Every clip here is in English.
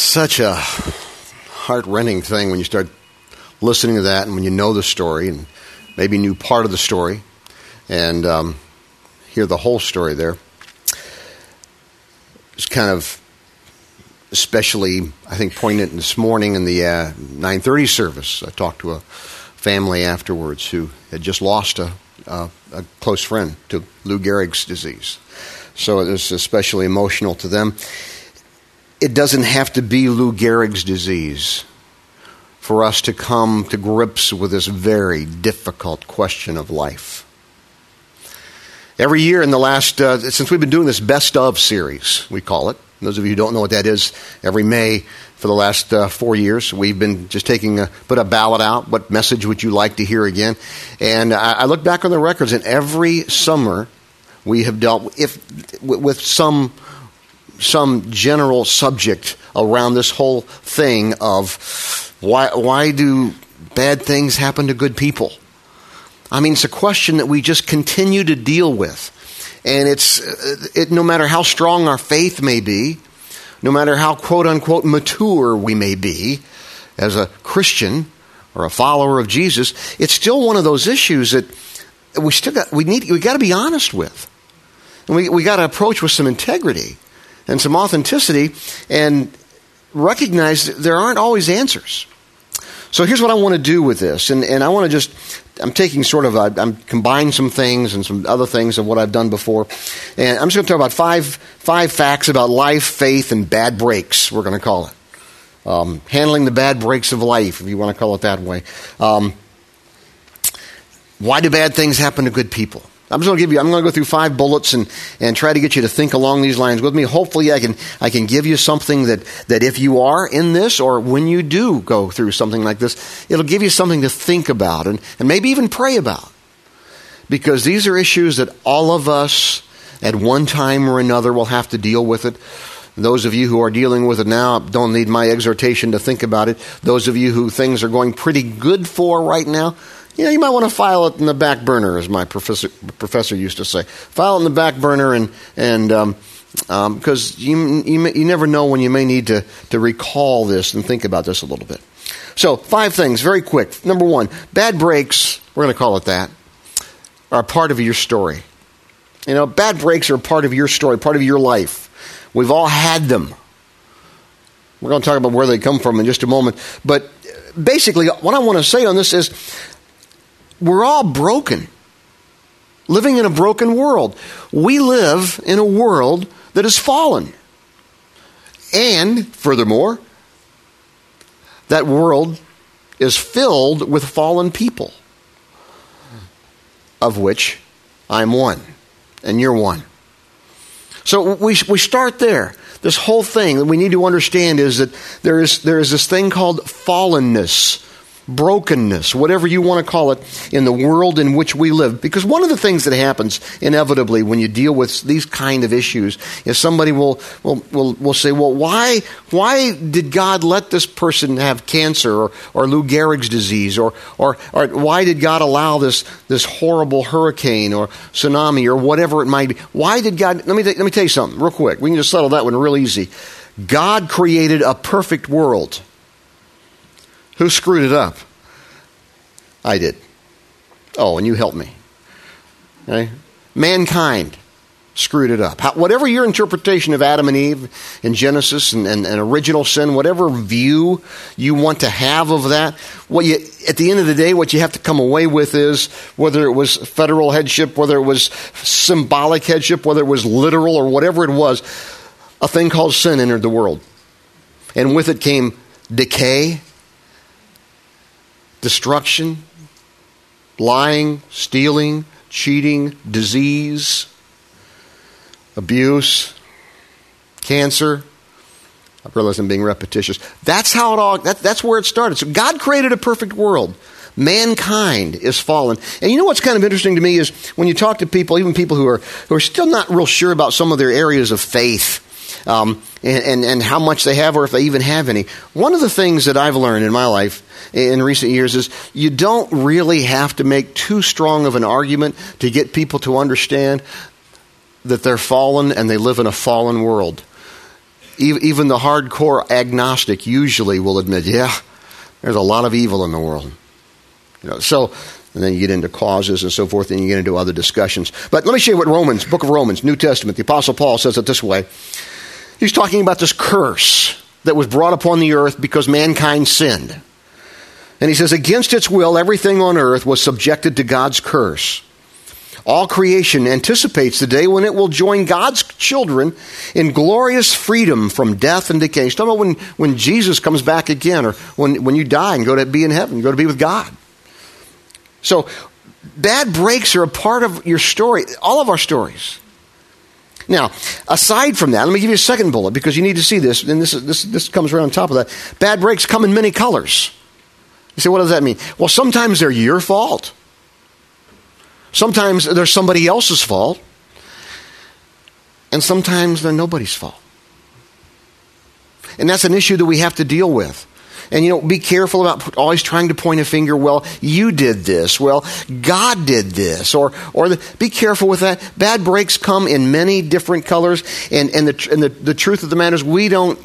such a heart-rending thing when you start listening to that and when you know the story and maybe knew part of the story and um, hear the whole story there. It's kind of especially, I think, poignant this morning in the uh, 9:30 service. I talked to a family afterwards who had just lost a, a close friend to Lou Gehrig's disease, so it was especially emotional to them. It doesn't have to be Lou Gehrig's disease for us to come to grips with this very difficult question of life. Every year in the last, uh, since we've been doing this best of series, we call it. Those of you who don't know what that is, every May for the last uh, four years, we've been just taking a, put a ballot out. What message would you like to hear again? And I, I look back on the records, and every summer we have dealt if, with some some general subject around this whole thing of why why do bad things happen to good people? I mean, it's a question that we just continue to deal with. And it's, it, no matter how strong our faith may be, no matter how quote unquote mature we may be as a Christian or a follower of Jesus, it's still one of those issues that we still got, we need, we got to be honest with. And we, we got to approach with some integrity and some authenticity and recognize there aren't always answers. So here's what I want to do with this, and, and I want to just I'm taking sort of I'm combining some things and some other things of what I've done before, and I'm just going to talk about five five facts about life, faith, and bad breaks. We're going to call it um, handling the bad breaks of life, if you want to call it that way. Um, why do bad things happen to good people? I'm just going to give you, I'm going to go through five bullets and, and try to get you to think along these lines with me. Hopefully I can, I can give you something that, that if you are in this or when you do go through something like this, it'll give you something to think about and, and maybe even pray about. Because these are issues that all of us at one time or another will have to deal with it. Those of you who are dealing with it now don't need my exhortation to think about it. Those of you who things are going pretty good for right now, you know, you might want to file it in the back burner, as my professor professor used to say. File it in the back burner, and and because um, um, you, you you never know when you may need to to recall this and think about this a little bit. So, five things, very quick. Number one, bad breaks. We're going to call it that. Are part of your story. You know, bad breaks are part of your story, part of your life. We've all had them. We're going to talk about where they come from in just a moment. But basically, what I want to say on this is we're all broken, living in a broken world. We live in a world that is fallen. And furthermore, that world is filled with fallen people, of which I'm one, and you're one. So we, we start there. This whole thing that we need to understand is that there is, there is this thing called fallenness brokenness, whatever you want to call it, in the world in which we live. Because one of the things that happens inevitably when you deal with these kind of issues is somebody will, will, will, will say, well, why, why did God let this person have cancer or, or Lou Gehrig's disease? Or, or, or why did God allow this, this horrible hurricane or tsunami or whatever it might be? Why did God, let me, let me tell you something real quick. We can just settle that one real easy. God created a perfect world. Who screwed it up? I did. Oh, and you helped me. Okay? Mankind screwed it up. How, whatever your interpretation of Adam and Eve in Genesis and, and, and, original sin, whatever view you want to have of that, what you, at the end of the day, what you have to come away with is whether it was federal headship, whether it was symbolic headship, whether it was literal or whatever it was, a thing called sin entered the world. And with it came decay, destruction, lying, stealing, cheating, disease, abuse, cancer. I realize I'm being repetitious. That's how it all, that, that's where it started. So God created a perfect world. Mankind is fallen. And you know what's kind of interesting to me is when you talk to people, even people who are, who are still not real sure about some of their areas of faith, um, and, and, and how much they have or if they even have any. One of the things that I've learned in my life in recent years is you don't really have to make too strong of an argument to get people to understand that they're fallen and they live in a fallen world. even the hardcore agnostic usually will admit, yeah, there's a lot of evil in the world. You know, so and then you get into causes and so forth, and you get into other discussions. But let me show you what Romans, book of Romans, New Testament, the Apostle Paul says it this way. He's talking about this curse that was brought upon the earth because mankind sinned. And he says, Against its will, everything on earth was subjected to God's curse. All creation anticipates the day when it will join God's children in glorious freedom from death and decay. Talking about when, when Jesus comes back again, or when, when you die and go to be in heaven, you go to be with God. So, bad breaks are a part of your story, all of our stories. Now, aside from that, let me give you a second bullet because you need to see this, and this, this, this comes right on top of that. Bad breaks come in many colors. You say, what does that mean? Well, sometimes they're your fault. Sometimes they're somebody else's fault. And sometimes they're nobody's fault. And that's an issue that we have to deal with. And you know, be careful about always trying to point a finger. Well, you did this. Well, God did this. Or, or the, be careful with that. Bad breaks come in many different colors. And, and, the, and the, the truth of the matter is, we don't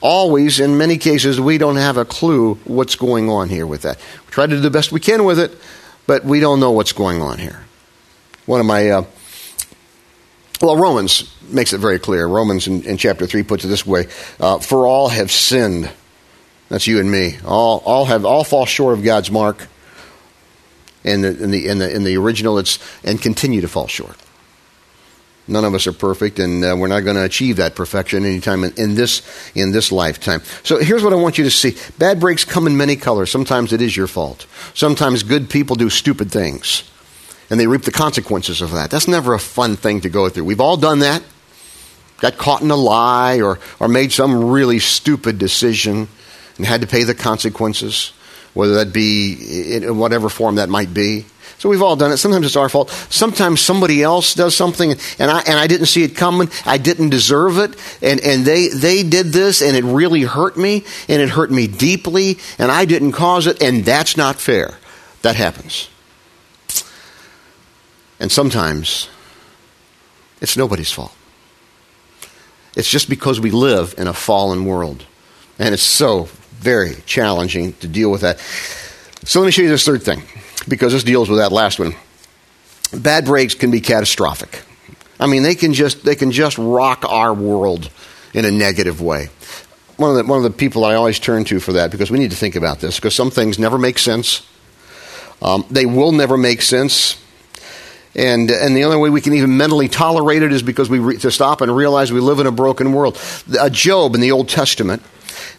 always, in many cases, we don't have a clue what's going on here with that. We try to do the best we can with it, but we don't know what's going on here. One of my, uh, well, Romans makes it very clear. Romans in, in chapter 3 puts it this way uh, For all have sinned that's you and me. All, all have all fall short of God's mark. In the, in the, in the, in the original, it's and continue to fall short. None of us are perfect, and uh, we're not going to achieve that perfection anytime in, in, this in this lifetime. So here's what I want you to see: bad breaks come in many colors. Sometimes it is your fault. Sometimes good people do stupid things, and they reap the consequences of that. That's never a fun thing to go through. We've all done that. Got caught in a lie, or or made some really stupid decision and had to pay the consequences, whether that be in whatever form that might be. So we've all done it. Sometimes it's our fault. Sometimes somebody else does something and I, and I didn't see it coming. I didn't deserve it. And, and they, they did this and it really hurt me and it hurt me deeply and I didn't cause it and that's not fair. That happens. And sometimes it's nobody's fault. It's just because we live in a fallen world. And it's so very challenging to deal with that. So let me show you this third thing, because this deals with that last one. Bad breaks can be catastrophic. I mean, they can just they can just rock our world in a negative way. One of the one of the people I always turn to for that because we need to think about this because some things never make sense. Um, they will never make sense. And, and the only way we can even mentally tolerate it is because we re- to stop and realize we live in a broken world. Uh, Job in the Old Testament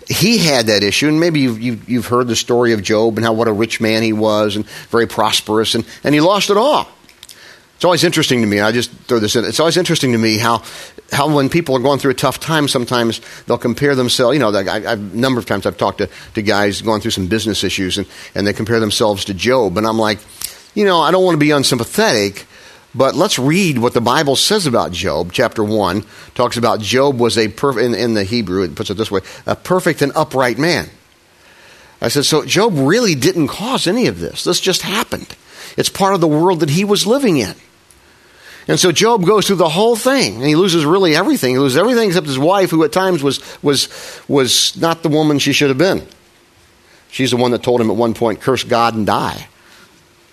he had that issue, and maybe you've, you've, you've, heard the story of Job and how what a rich man he was and very prosperous, and, and he lost it all. It's always interesting to me. I just throw this in. It's always interesting to me how, how when people are going through a tough time, sometimes they'll compare themselves. You know, I, a number of times I've talked to, to guys going through some business issues, and, and they compare themselves to Job, and I'm like, you know, I don't want to be unsympathetic, but let's read what the Bible says about Job. Chapter 1 talks about Job was a perfect, in, in the Hebrew, it puts it this way, a perfect and upright man. I said, so Job really didn't cause any of this. This just happened. It's part of the world that he was living in. And so Job goes through the whole thing, and he loses really everything. He loses everything except his wife, who at times was, was, was not the woman she should have been. She's the one that told him at one point, curse God and die.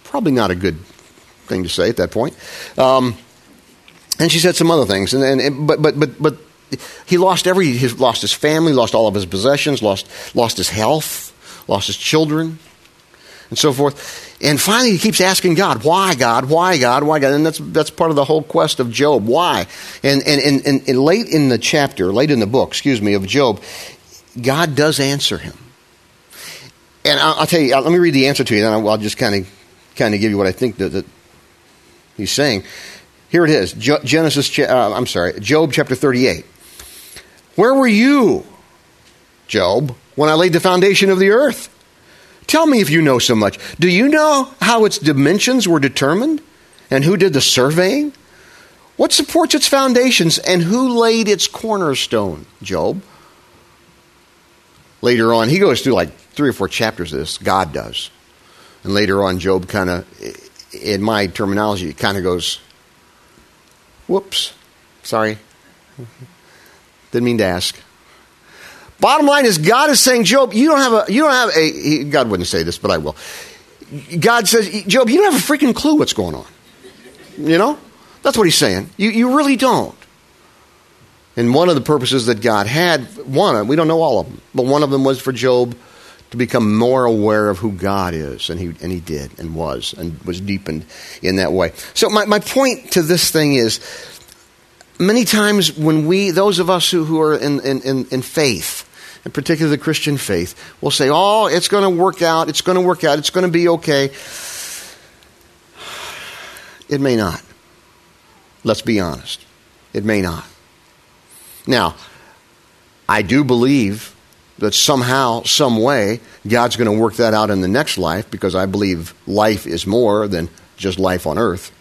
Probably not a good thing to say at that point. Um, and she said some other things, and, and but but but but he lost every he lost his family, lost all of his possessions, lost lost his health, lost his children, and so forth. And finally, he keeps asking God, "Why, God? Why, God? Why, God?" And that's that's part of the whole quest of Job. Why? And and and, and, and late in the chapter, late in the book, excuse me, of Job, God does answer him. And I'll, I'll tell you. Let me read the answer to you, then I'll, I'll just kind of kind of give you what I think that He's saying, here it is, Genesis, uh, I'm sorry, Job chapter 38. Where were you, Job, when I laid the foundation of the earth? Tell me if you know so much. Do you know how its dimensions were determined? And who did the surveying? What supports its foundations? And who laid its cornerstone, Job? Later on, he goes through like three or four chapters of this. God does. And later on, Job kind of in my terminology, it kind of goes, whoops, sorry. Didn't mean to ask. Bottom line is, God is saying, Job, you don't have a, you don't have a, God wouldn't say this, but I will. God says, Job, you don't have a freaking clue what's going on. You know? That's what he's saying. You, you really don't. And one of the purposes that God had, one, we don't know all of them, but one of them was for Job to become more aware of who God is. And he, and he did and was and was deepened in that way. So, my, my point to this thing is many times when we, those of us who, who are in, in, in faith, in particular the Christian faith, will say, Oh, it's going to work out, it's going to work out, it's going to be okay. It may not. Let's be honest. It may not. Now, I do believe that somehow, some way, God's going to work that out in the next life because I believe life is more than just life on earth.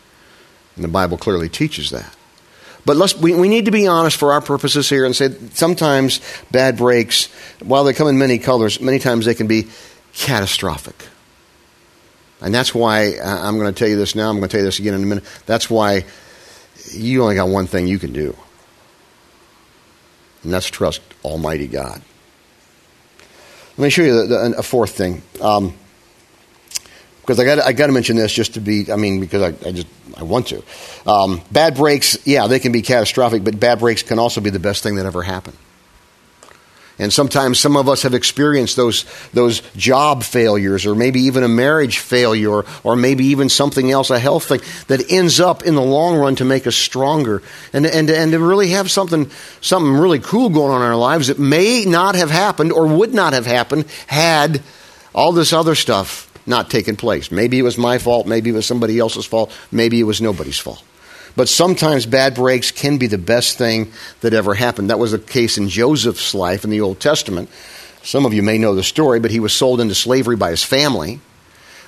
And the Bible clearly teaches that. But let's, we, we need to be honest for our purposes here and say sometimes bad breaks, while they come in many colors, many times they can be catastrophic. And that's why I'm going to tell you this now. I'm going to tell you this again in a minute. That's why you only got one thing you can do, and that's trust Almighty God. Let me show you the, the, a fourth thing. Um, because I got I got to mention this just to be I mean because I, I just I want to. Um, bad breaks, yeah, they can be catastrophic, but bad breaks can also be the best thing that ever happened. And sometimes some of us have experienced those, those job failures, or maybe even a marriage failure, or maybe even something else, a health thing, that ends up in the long run to make us stronger and, and, and to really have something, something really cool going on in our lives that may not have happened or would not have happened had all this other stuff not taken place. Maybe it was my fault, maybe it was somebody else's fault, maybe it was nobody's fault. But sometimes bad breaks can be the best thing that ever happened. That was the case in Joseph's life in the Old Testament. Some of you may know the story, but he was sold into slavery by his family.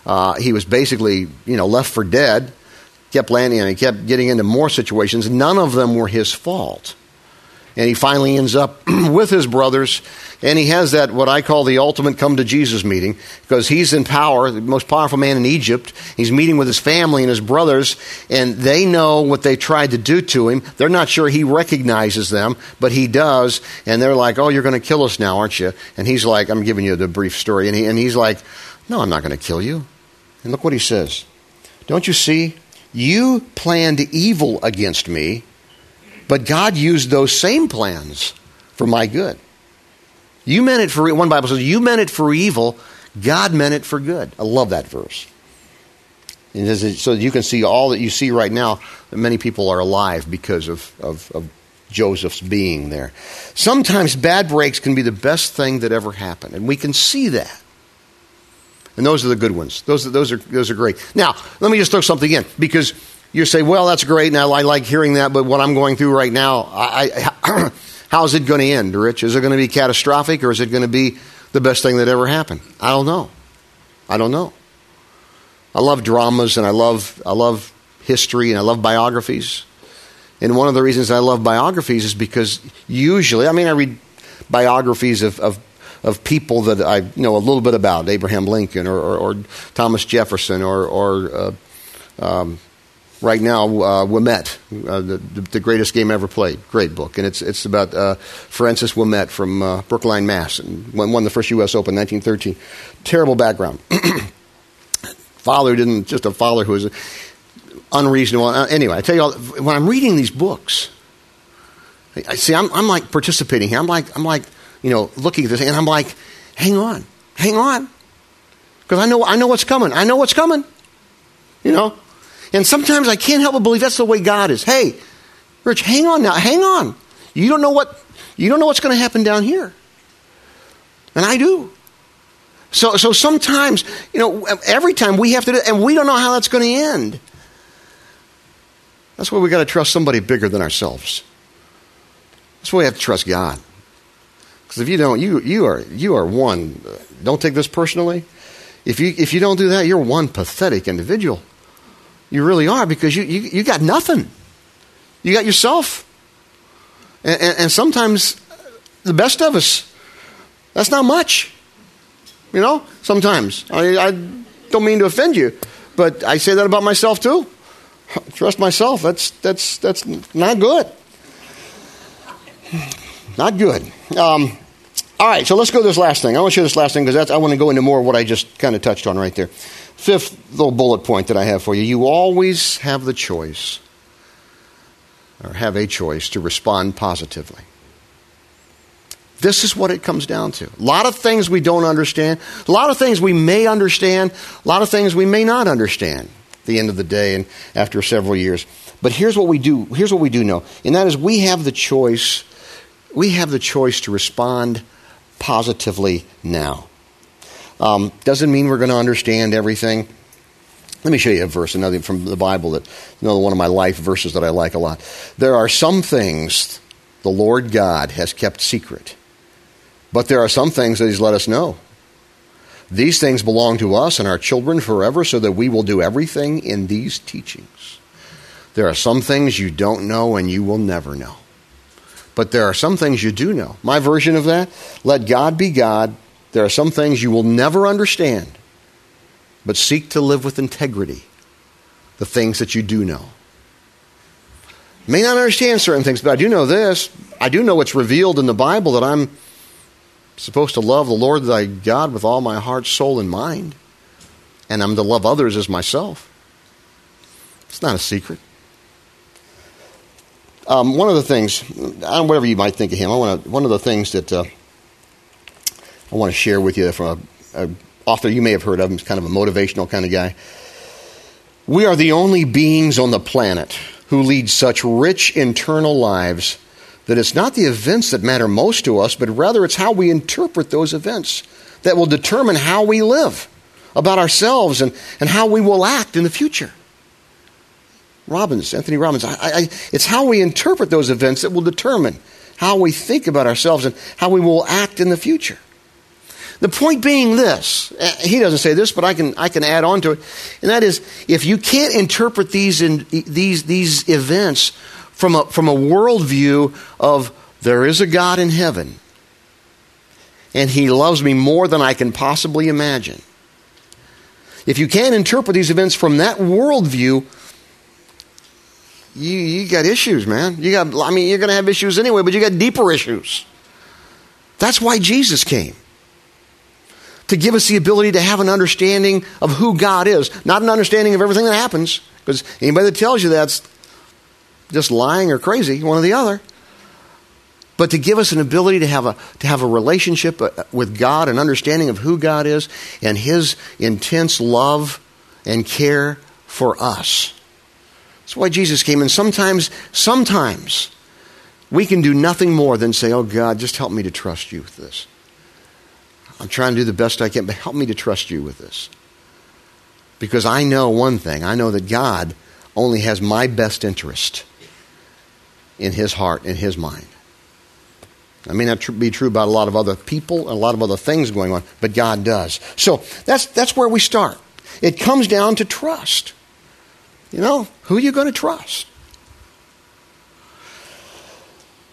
Uh, he was basically, you know, left for dead. Kept landing and he kept getting into more situations. None of them were his fault. And he finally ends up with his brothers, and he has that, what I call the ultimate come to Jesus meeting, because he's in power, the most powerful man in Egypt. He's meeting with his family and his brothers, and they know what they tried to do to him. They're not sure he recognizes them, but he does, and they're like, Oh, you're going to kill us now, aren't you? And he's like, I'm giving you the brief story, and, he, and he's like, No, I'm not going to kill you. And look what he says Don't you see? You planned evil against me but God used those same plans for my good. You meant it for one Bible says you meant it for evil, God meant it for good. I love that verse. so you can see all that you see right now many people are alive because of, of, of Joseph's being there. Sometimes bad breaks can be the best thing that ever happened, and we can see that. And those are the good ones. Those, those, are, those are great. Now, let me just throw something in because you say, well, that's great, and I like hearing that, but what I'm going through right now, I, I, how's it going to end, Rich? Is it going to be catastrophic, or is it going to be the best thing that ever happened? I don't know. I don't know. I love dramas, and I love, I love history, and I love biographies. And one of the reasons I love biographies is because usually, I mean, I read biographies of, of of people that I know a little bit about, Abraham Lincoln or, or, or Thomas Jefferson or, or uh, um, right now, uh, Ouimet, uh, the, the, greatest game ever played. Great book. And it's, it's about uh, Francis Ouimet from uh, Brookline, Mass. And won, won the first U.S. Open in 1913. Terrible background. father didn't, just a father who was unreasonable. Uh, anyway, I tell you all, when I'm reading these books, I see, I'm, I'm like participating here. I'm like, I'm like, you know, looking at this, and I'm like, hang on, hang on. Because I know, I know what's coming. I know what's coming. You know, and sometimes I can't help but believe that's the way God is. Hey, Rich, hang on now, hang on. You don't know what you don't know what's going to happen down here. And I do. So so sometimes, you know, every time we have to do and we don't know how that's going to end. That's why we got to trust somebody bigger than ourselves. That's why we have to trust God. Because if you don't, you you are you are one. Don't take this personally. If you if you don't do that, you're one pathetic individual. You really are because you, you, you got nothing. You got yourself. And, and, and sometimes the best of us, that's not much. You know, sometimes. I, I don't mean to offend you, but I say that about myself too. Trust myself. That's, that's, that's not good. Not good. Um, all right, so let's go to this last thing. I want to show this last thing because I want to go into more of what I just kind of touched on right there. Fifth little bullet point that I have for you you always have the choice, or have a choice, to respond positively. This is what it comes down to. A lot of things we don't understand, a lot of things we may understand, a lot of things we may not understand at the end of the day and after several years. But here's what we do, here's what we do know, and that is we have the choice, we have the choice to respond positively now. Um, doesn't mean we're going to understand everything. Let me show you a verse, another from the Bible that another one of my life verses that I like a lot. There are some things the Lord God has kept secret but there are some things that He's let us know. These things belong to us and our children forever, so that we will do everything in these teachings. There are some things you don't know and you will never know. But there are some things you do know. My version of that let God be God. There are some things you will never understand, but seek to live with integrity the things that you do know. May not understand certain things, but I do know this. I do know what's revealed in the Bible that I'm supposed to love the Lord thy God with all my heart, soul, and mind. And I'm to love others as myself. It's not a secret. Um, one of the things, whatever you might think of him, I want to, one of the things that uh, I want to share with you from an author you may have heard of, he's kind of a motivational kind of guy. We are the only beings on the planet who lead such rich internal lives that it's not the events that matter most to us, but rather it's how we interpret those events that will determine how we live about ourselves and, and how we will act in the future. Robbins, Anthony Robbins, I, I, it's how we interpret those events that will determine how we think about ourselves and how we will act in the future. The point being this, eh, he doesn't say this, but I can, I can add on to it, and that is if you can't interpret these, in, these, these events from a, from a worldview of there is a God in heaven and he loves me more than I can possibly imagine. If you can't interpret these events from that worldview, you, you got issues, man. You got, I mean, you're going to have issues anyway, but you got deeper issues. That's why Jesus came. To give us the ability to have an understanding of who God is, not an understanding of everything that happens. Because anybody that tells you that's just lying or crazy, one or the other. But to give us an ability to have a, to have a relationship uh, with God, an understanding of who God is, and His intense love and care for us. That's why Jesus came. And sometimes, sometimes, we can do nothing more than say, Oh God, just help me to trust you with this. I'm trying to do the best I can, but help me to trust you with this. Because I know one thing I know that God only has my best interest in his heart, in his mind. I may not be true about a lot of other people a lot of other things going on, but God does. So that's, that's where we start. It comes down to trust. You know, who are you going to trust?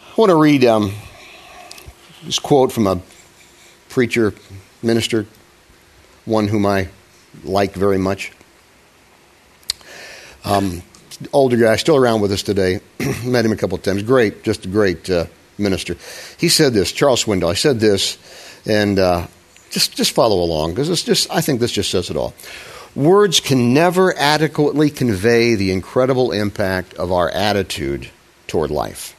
I want to read um, this quote from a preacher, minister, one whom I like very much. Um, older guy, still around with us today. Met him a couple of times. Great, just a great uh, minister. He said this, Charles Swindoll. He said this, and uh, just just follow along because it's just I think this just says it all. Words can never adequately convey the incredible impact of our attitude toward life.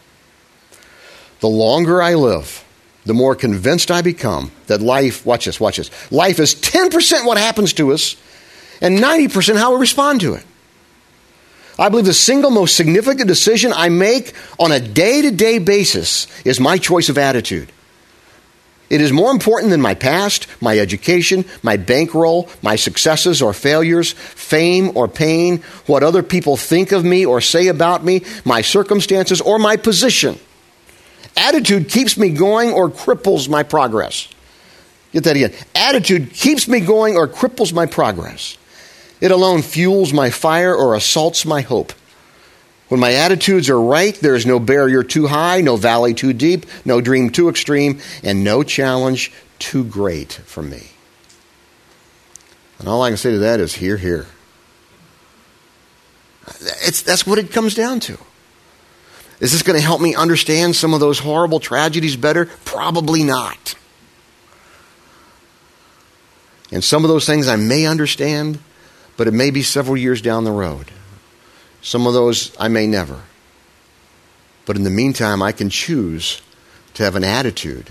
The longer I live, the more convinced I become that life, watch this, watch this, life is 10% what happens to us and 90% how we respond to it. I believe the single most significant decision I make on a day to day basis is my choice of attitude. It is more important than my past, my education, my bankroll, my successes or failures, fame or pain, what other people think of me or say about me, my circumstances, or my position. Attitude keeps me going or cripples my progress. Get that again. Attitude keeps me going or cripples my progress. It alone fuels my fire or assaults my hope. When my attitudes are right, there is no barrier too high, no valley too deep, no dream too extreme, and no challenge too great for me. And all I can say to that is, here, here. It's, that's what it comes down to. Is this going to help me understand some of those horrible tragedies better? Probably not. And some of those things I may understand, but it may be several years down the road. Some of those I may never. But in the meantime, I can choose to have an attitude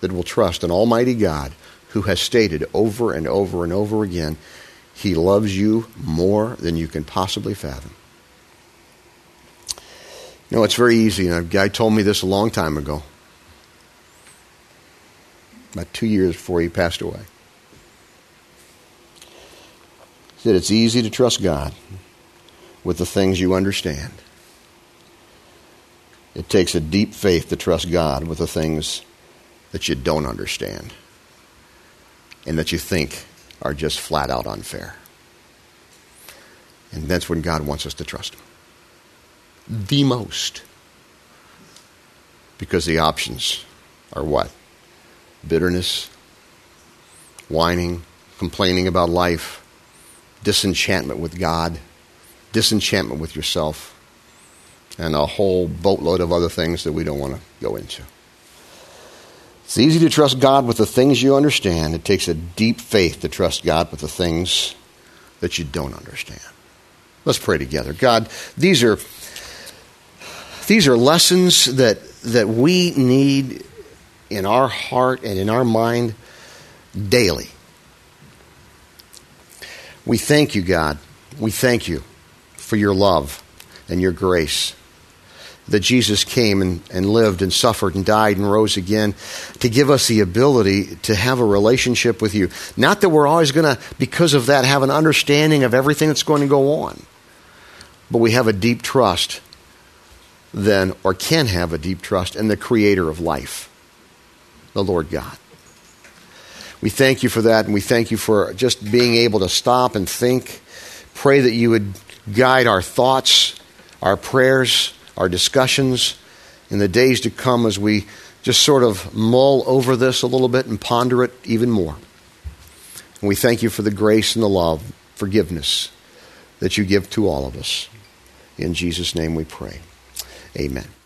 that will trust an Almighty God who has stated over and over and over again, He loves you more than you can possibly fathom. Know, it's very easy. A guy told me this a long time ago, about two years before he passed away. He said, It's easy to trust God with the things you understand. It takes a deep faith to trust God with the things that you don't understand and that you think are just flat out unfair. And that's when God wants us to trust Him. The most. Because the options are what? Bitterness, whining, complaining about life, disenchantment with God, disenchantment with yourself, and a whole boatload of other things that we don't want to go into. It's easy to trust God with the things you understand. It takes a deep faith to trust God with the things that you don't understand. Let's pray together. God, these are these are lessons that that we need in our heart and in our mind daily. We thank you, God. We thank you for your love and your grace that Jesus came and, and lived and suffered and died and rose again to give us the ability to have a relationship with you. Not that we're always going to, because of that, have an understanding of everything that's going to go on, but we have a deep trust then, or can have a deep trust in the creator of life, the Lord God. We thank you for that, and we thank you for just being able to stop and think. Pray that you would guide our thoughts, our prayers, our discussions in the days to come as we just sort of mull over this a little bit and ponder it even more. And we thank you for the grace and the love, forgiveness that you give to all of us. In Jesus' name we pray. Amen.